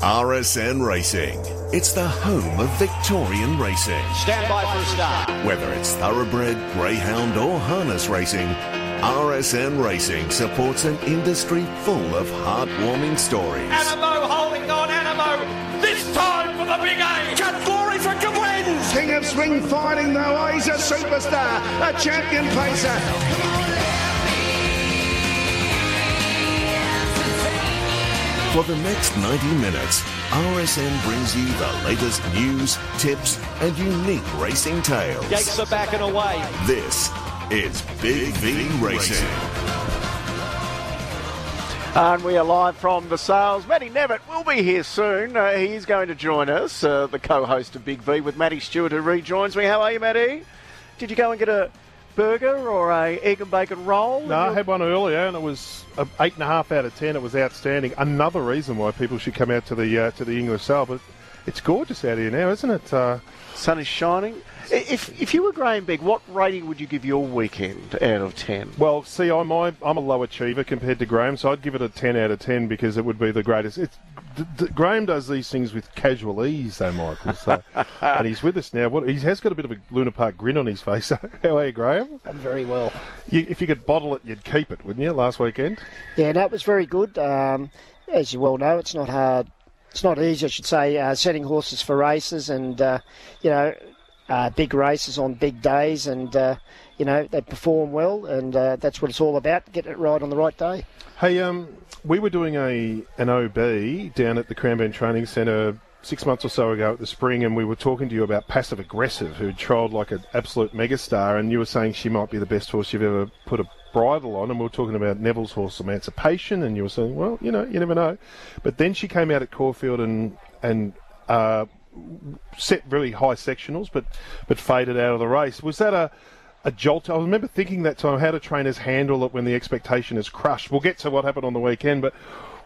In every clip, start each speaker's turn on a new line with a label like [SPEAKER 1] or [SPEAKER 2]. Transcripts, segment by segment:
[SPEAKER 1] RSN Racing. It's the home of Victorian racing.
[SPEAKER 2] Stand by for a start.
[SPEAKER 1] Whether it's thoroughbred, greyhound, or harness racing, RSN Racing supports an industry full of heartwarming stories.
[SPEAKER 2] Anamoe holding on, Anamoe. This time for the big A. Cut glory for Kawins.
[SPEAKER 3] King of Swing fighting though, he's a superstar, a champion pacer.
[SPEAKER 1] For the next 90 minutes, RSN brings you the latest news, tips, and unique racing tales.
[SPEAKER 2] Gates are backing away.
[SPEAKER 1] This is Big V Racing.
[SPEAKER 4] And we are live from the sales. Matty Nevitt will be here soon. Uh, he's going to join us, uh, the co-host of Big V, with Matty Stewart, who rejoins me. How are you, Matty? Did you go and get a burger or a egg and bacon roll?
[SPEAKER 5] No, I had one earlier, and it was eight and a half out of ten. It was outstanding. Another reason why people should come out to the uh, to the English Sale, but it's gorgeous out here now, isn't it? Uh,
[SPEAKER 4] Sun is shining. If if you were Graham Begg, what rating would you give your weekend out of ten?
[SPEAKER 5] well, see, I'm I, I'm a low achiever compared to Graham, so I'd give it a ten out of ten because it would be the greatest. It's, d- d- Graham does these things with casual ease, though, Michael. So, and he's with us now. What he has got a bit of a Luna Park grin on his face. How are you, Graham?
[SPEAKER 6] I'm very well.
[SPEAKER 5] You, if you could bottle it, you'd keep it, wouldn't you? Last weekend.
[SPEAKER 6] Yeah, no, it was very good. Um, as you well know, it's not hard. It's not easy, I should say, uh, setting horses for races and, uh, you know, uh, big races on big days and, uh, you know, they perform well and uh, that's what it's all about, getting it right on the right day.
[SPEAKER 5] Hey, um, we were doing a an OB down at the Cranbourne Training Centre six months or so ago at the spring, and we were talking to you about Passive Aggressive, who trialled like an absolute megastar, and you were saying she might be the best horse you've ever put a bridle on, and we were talking about Neville's horse Emancipation, and you were saying, well, you know, you never know. But then she came out at Caulfield and and uh, set really high sectionals, but but faded out of the race. Was that a a jolt? I remember thinking that time how do trainers handle it when the expectation is crushed. We'll get to what happened on the weekend, but.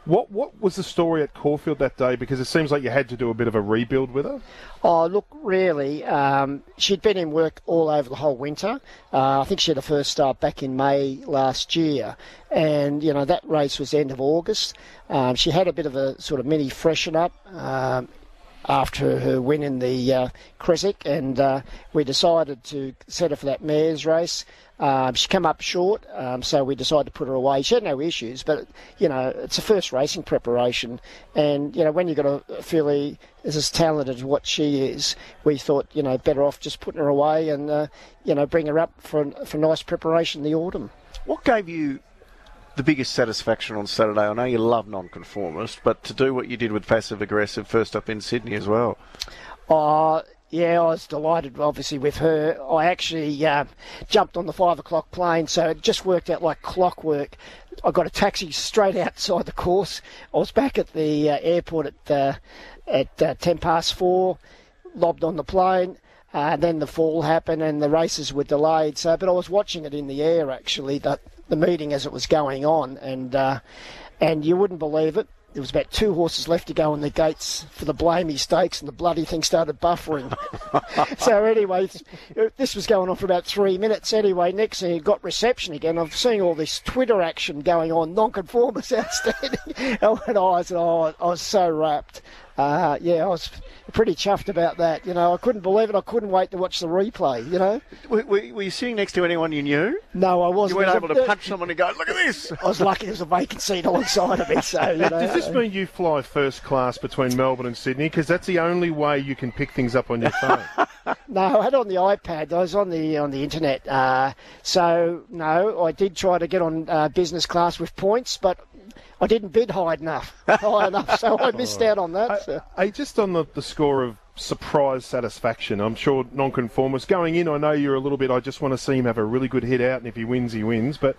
[SPEAKER 5] What what was the story at Caulfield that day? Because it seems like you had to do a bit of a rebuild with her.
[SPEAKER 6] Oh, look, really, um, she'd been in work all over the whole winter. Uh, I think she had a first start back in May last year. And, you know, that race was end of August. Um, she had a bit of a sort of mini freshen up. Um, after her win in the uh, Creswick, and uh, we decided to set her for that mares race. Um, she came up short, um, so we decided to put her away. She had no issues, but you know it's a first racing preparation, and you know when you've got a filly as talented as what she is, we thought you know better off just putting her away and uh, you know bring her up for for nice preparation in the autumn.
[SPEAKER 4] What gave you the biggest satisfaction on Saturday? I know you love nonconformist, but to do what you did with passive aggressive first up in Sydney as well.
[SPEAKER 6] Uh, yeah, I was delighted, obviously, with her. I actually uh, jumped on the five o'clock plane, so it just worked out like clockwork. I got a taxi straight outside the course. I was back at the uh, airport at uh, at uh, ten past four, lobbed on the plane. Uh, then the fall happened and the races were delayed. So, but I was watching it in the air actually, the, the meeting as it was going on, and uh, and you wouldn't believe it. There was about two horses left to go in the gates for the Blamey Stakes, and the bloody thing started buffering. so anyway, this was going on for about three minutes. Anyway, next thing it got reception again. I'm seeing all this Twitter action going on. Nonconformist outstanding. and I was, oh, I was so wrapped. Uh, yeah, I was pretty chuffed about that. You know, I couldn't believe it. I couldn't wait to watch the replay. You know,
[SPEAKER 4] Were, were, were you sitting next to anyone you knew?
[SPEAKER 6] no, I wasn't.
[SPEAKER 4] You weren't able to punch someone and go, look at this.
[SPEAKER 6] I was lucky there was a vacant seat alongside of me. So you know,
[SPEAKER 5] Does this mean you fly first class between Melbourne and Sydney? Because that's the only way you can pick things up on your phone.
[SPEAKER 6] No, I had it on the iPad. I was on the on the internet. Uh, so no, I did try to get on uh, business class with points, but I didn't bid high enough, high enough. So I missed out on that. so.
[SPEAKER 5] Hey, just on the, the score of surprise satisfaction, I'm sure nonconformist going in. I know you're a little bit. I just want to see him have a really good hit out, and if he wins, he wins. But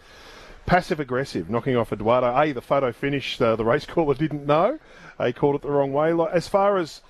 [SPEAKER 5] passive aggressive, knocking off Eduardo. A, the photo finish, uh, the race caller didn't know. He called it the wrong way. Like as far as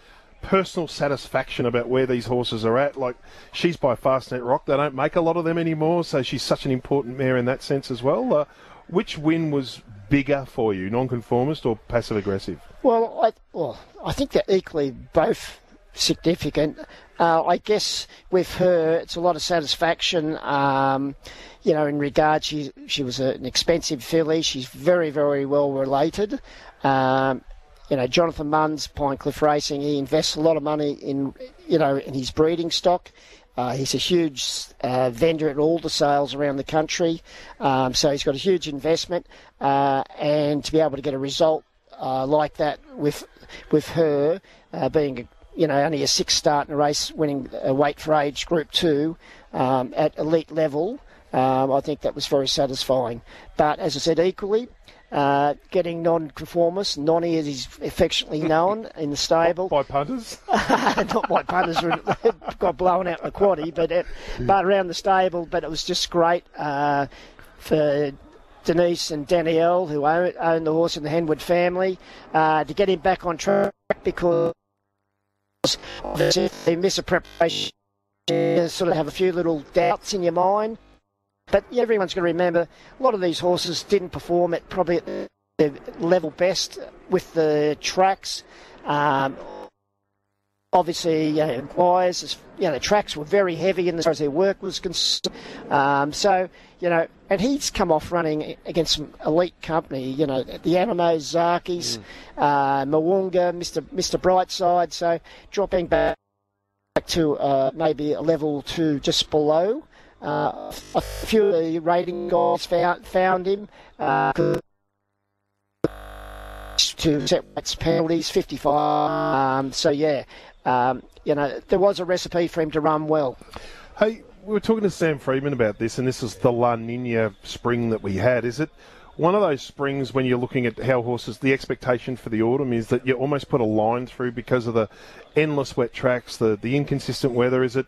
[SPEAKER 5] personal satisfaction about where these horses are at, like she's by Fastnet Rock. They don't make a lot of them anymore, so she's such an important mare in that sense as well. Uh, which win was bigger for you, nonconformist or passive aggressive?
[SPEAKER 6] Well, I well, I think they're equally both significant. Uh, I guess with her, it's a lot of satisfaction. Um, you know, in regard, she she was an expensive filly. She's very very well related. Um, you know, Jonathan Munz, Pinecliff Racing, he invests a lot of money in, you know, in his breeding stock. Uh, he's a huge uh, vendor at all the sales around the country, um, so he's got a huge investment, uh, and to be able to get a result uh, like that with with her uh, being, you know, only a six start in a race, winning a weight for age Group Two um, at elite level, um, I think that was very satisfying. But as I said, equally, uh, getting non-conformist, Nonny as he's affectionately known in the stable.
[SPEAKER 5] By punters?
[SPEAKER 6] Not by punters, got blown out in the quaddy, but, it, but around the stable. But it was just great uh, for Denise and Danielle, who own, own, the horse in the Henwood family, uh, to get him back on track because they miss a preparation. Sort of have a few little doubts in your mind. But everyone's going to remember a lot of these horses didn't perform at probably at their level best with the tracks. Um, obviously, you know, wires, you know, the tracks were very heavy in as far as their work was concerned. Um, so, you know, and he's come off running against some elite company, you know, the Anamoe Zaakis, mm. uh, Mr. Mr. Brightside. So dropping back to uh, maybe a level two just below. Uh, a few of the rating guys found, found him uh, to set penalties, 55. Um, so, yeah, um, you know, there was a recipe for him to run well.
[SPEAKER 5] Hey, we were talking to Sam Freedman about this, and this is the La Nina spring that we had. Is it one of those springs when you're looking at how horses, the expectation for the autumn is that you almost put a line through because of the endless wet tracks, the, the inconsistent weather? Is it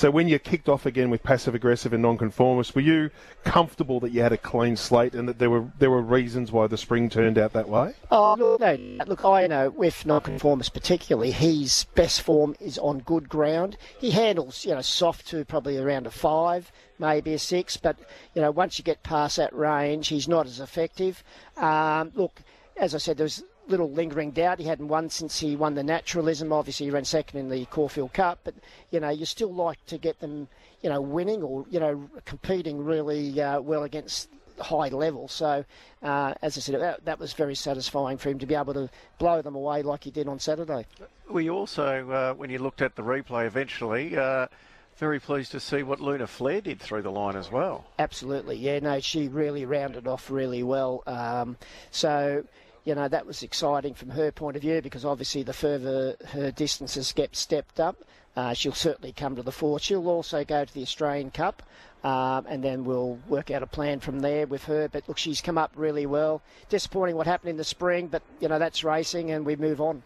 [SPEAKER 5] so when you're kicked off again with passive aggressive and non-conformist, were you comfortable that you had a clean slate and that there were there were reasons why the spring turned out that way?
[SPEAKER 6] Oh no, look, I know with non-conformist particularly, his best form is on good ground. He handles you know soft to probably around a five, maybe a six, but you know once you get past that range, he's not as effective. Um, look, as I said, there's little lingering doubt. He hadn't won since he won the naturalism. Obviously, he ran second in the Caulfield Cup, but you know, you still like to get them, you know, winning or you know, competing really uh, well against high level. So, uh, as I said, that, that, was very satisfying for him to be able to blow them away like he did on Saturday.
[SPEAKER 4] We also, uh, when you looked at the replay eventually, uh, very pleased to see what Luna Flair did through the line as well.
[SPEAKER 6] Absolutely, yeah, no, she really rounded off really well. Um, so, you know, that was exciting from her point of view because obviously the further her distances get stepped up, uh, she'll certainly come to the fore. She'll also go to the Australian Cup. Um, and then we'll work out a plan from there with her. But look, she's come up really well. Disappointing what happened in the spring, but you know that's racing, and we move on.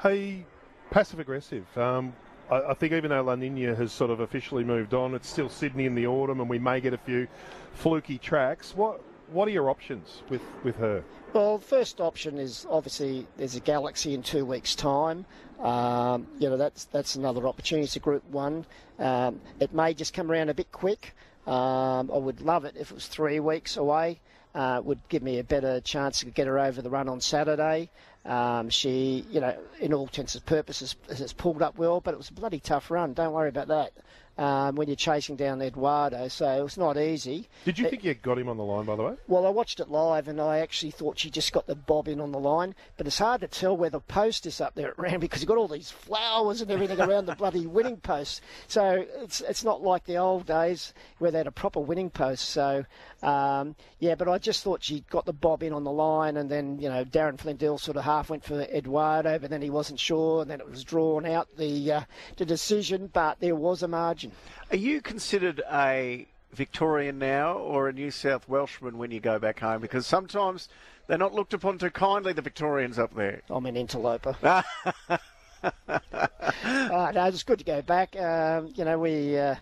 [SPEAKER 5] Hey, passive aggressive. Um, I, I, think even though La Nina has sort of officially moved on, it's still Sydney in the autumn, and we may get a few fluky tracks. What what are your options with, with her?
[SPEAKER 6] Well, first option is obviously there's a Galaxy in two weeks' time. Um, you know that's that's another opportunity. A Group One. Um, it may just come around a bit quick. Um, I would love it if it was three weeks away. Uh, would give me a better chance to get her over the run on Saturday. Um, she, you know, in all intents and purposes, has pulled up well, but it was a bloody tough run. Don't worry about that um, when you're chasing down Eduardo. So it's not easy.
[SPEAKER 5] Did you it, think you got him on the line, by the way?
[SPEAKER 6] Well, I watched it live and I actually thought she just got the bob in on the line. But it's hard to tell where the post is up there at Ram because you've got all these flowers and everything around the bloody winning post. So it's it's not like the old days where they had a proper winning post. So um, yeah, but I just thought she got the bob in on the line and then, you know, Darren Flindell sort of half went for Eduardo, but then he wasn't sure and then it was drawn out the, uh, the decision, but there was a margin.
[SPEAKER 4] Are you considered a Victorian now or a New South Welshman when you go back home? Because sometimes they're not looked upon too kindly, the Victorians up there.
[SPEAKER 6] I'm an interloper. uh, no, it's good to go back. Um, you know, we uh,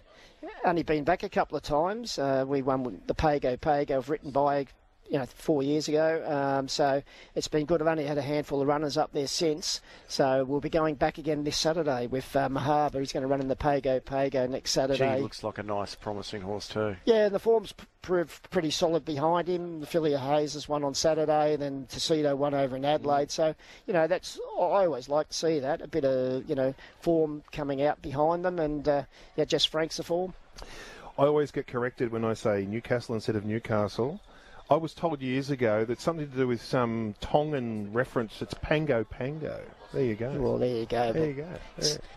[SPEAKER 6] only been back a couple of times. Uh, we won the Pago Pago, written by you know, four years ago. Um, so it's been good. I've only had a handful of runners up there since. So we'll be going back again this Saturday with uh, Mahaba. He's going to run in the Pago Pago next Saturday.
[SPEAKER 4] Gee, looks like a nice, promising horse too.
[SPEAKER 6] Yeah, and the form's proved pretty solid behind him. The Filia Hayes has won on Saturday, and then Tuxedo won over in Adelaide. So you know that's I always like to see that a bit of you know form coming out behind them, and uh, yeah, Jess Frank's the form.
[SPEAKER 5] I always get corrected when I say Newcastle instead of Newcastle. I was told years ago that something to do with some Tongan reference. It's Pango Pango. There you go.
[SPEAKER 6] Well, there you go.
[SPEAKER 5] there you go.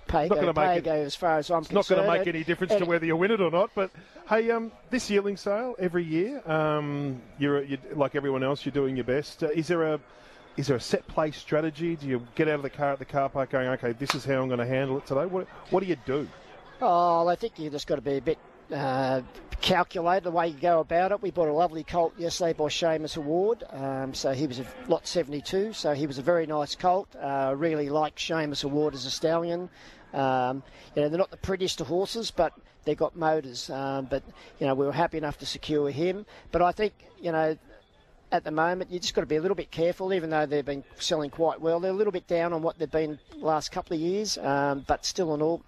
[SPEAKER 6] Pago,
[SPEAKER 5] Not gonna make
[SPEAKER 6] Pago, as far as I'm
[SPEAKER 5] It's not going to make any difference to whether you win it or not. But hey, um, this yearling sale every year, um, you're, you like everyone else, you're doing your best. Uh, is there a is there a set play strategy? Do you get out of the car at the car park going, okay, this is how I'm going to handle it today? What what do you do?
[SPEAKER 6] Oh, I think you just got to be a bit uh, calculated the way you go about it. We bought a lovely colt yesterday by Shamus Award. Um, so he was a lot 72, so he was a very nice colt. Uh, really like Shamus Award as a stallion. Um, you know, they're not the prettiest of horses, but they've got motors. Um, but, you know, we were happy enough to secure him. But I think, you know, at the moment, you just got to be a little bit careful, even though they've been selling quite well. They're a little bit down on what they've been last couple of years, um, but still in all,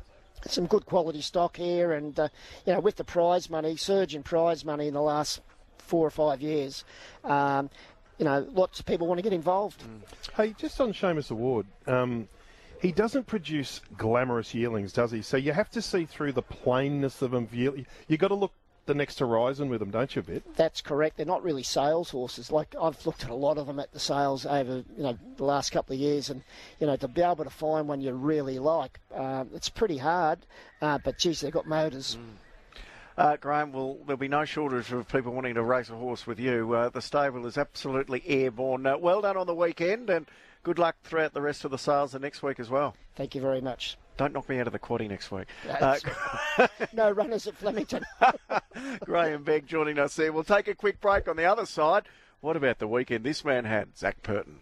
[SPEAKER 6] some good quality stock here. And, uh, you know, with the prize money, surge in prize money in the last four or five years, um, you know, lots of people want to get involved.
[SPEAKER 5] Hey, just on Shamus Award, um, he doesn't produce glamorous yearlings, does he? So you have to see through the plainness of them. You you got to look the next horizon with them, don't you, a bit?
[SPEAKER 6] That's correct. They're not really sales horses. Like I've looked at a lot of them at the sales over you know the last couple of years, and you know to be able to find one you really like, um, it's pretty hard. Uh, but geez, they've got motors.
[SPEAKER 4] Uh, Graham, well, there'll be no shortage of people wanting to race a horse with you. Uh, the stable is absolutely airborne. Uh, well done on the weekend, and good luck throughout the rest of the sales the next week as well.
[SPEAKER 6] Thank you very much.
[SPEAKER 4] Don't knock me out of the quaddy next week. Uh,
[SPEAKER 6] no runners at Flemington.
[SPEAKER 4] Graham Begg joining us there. We'll take a quick break on the other side. What about the weekend this man had, Zach Purton?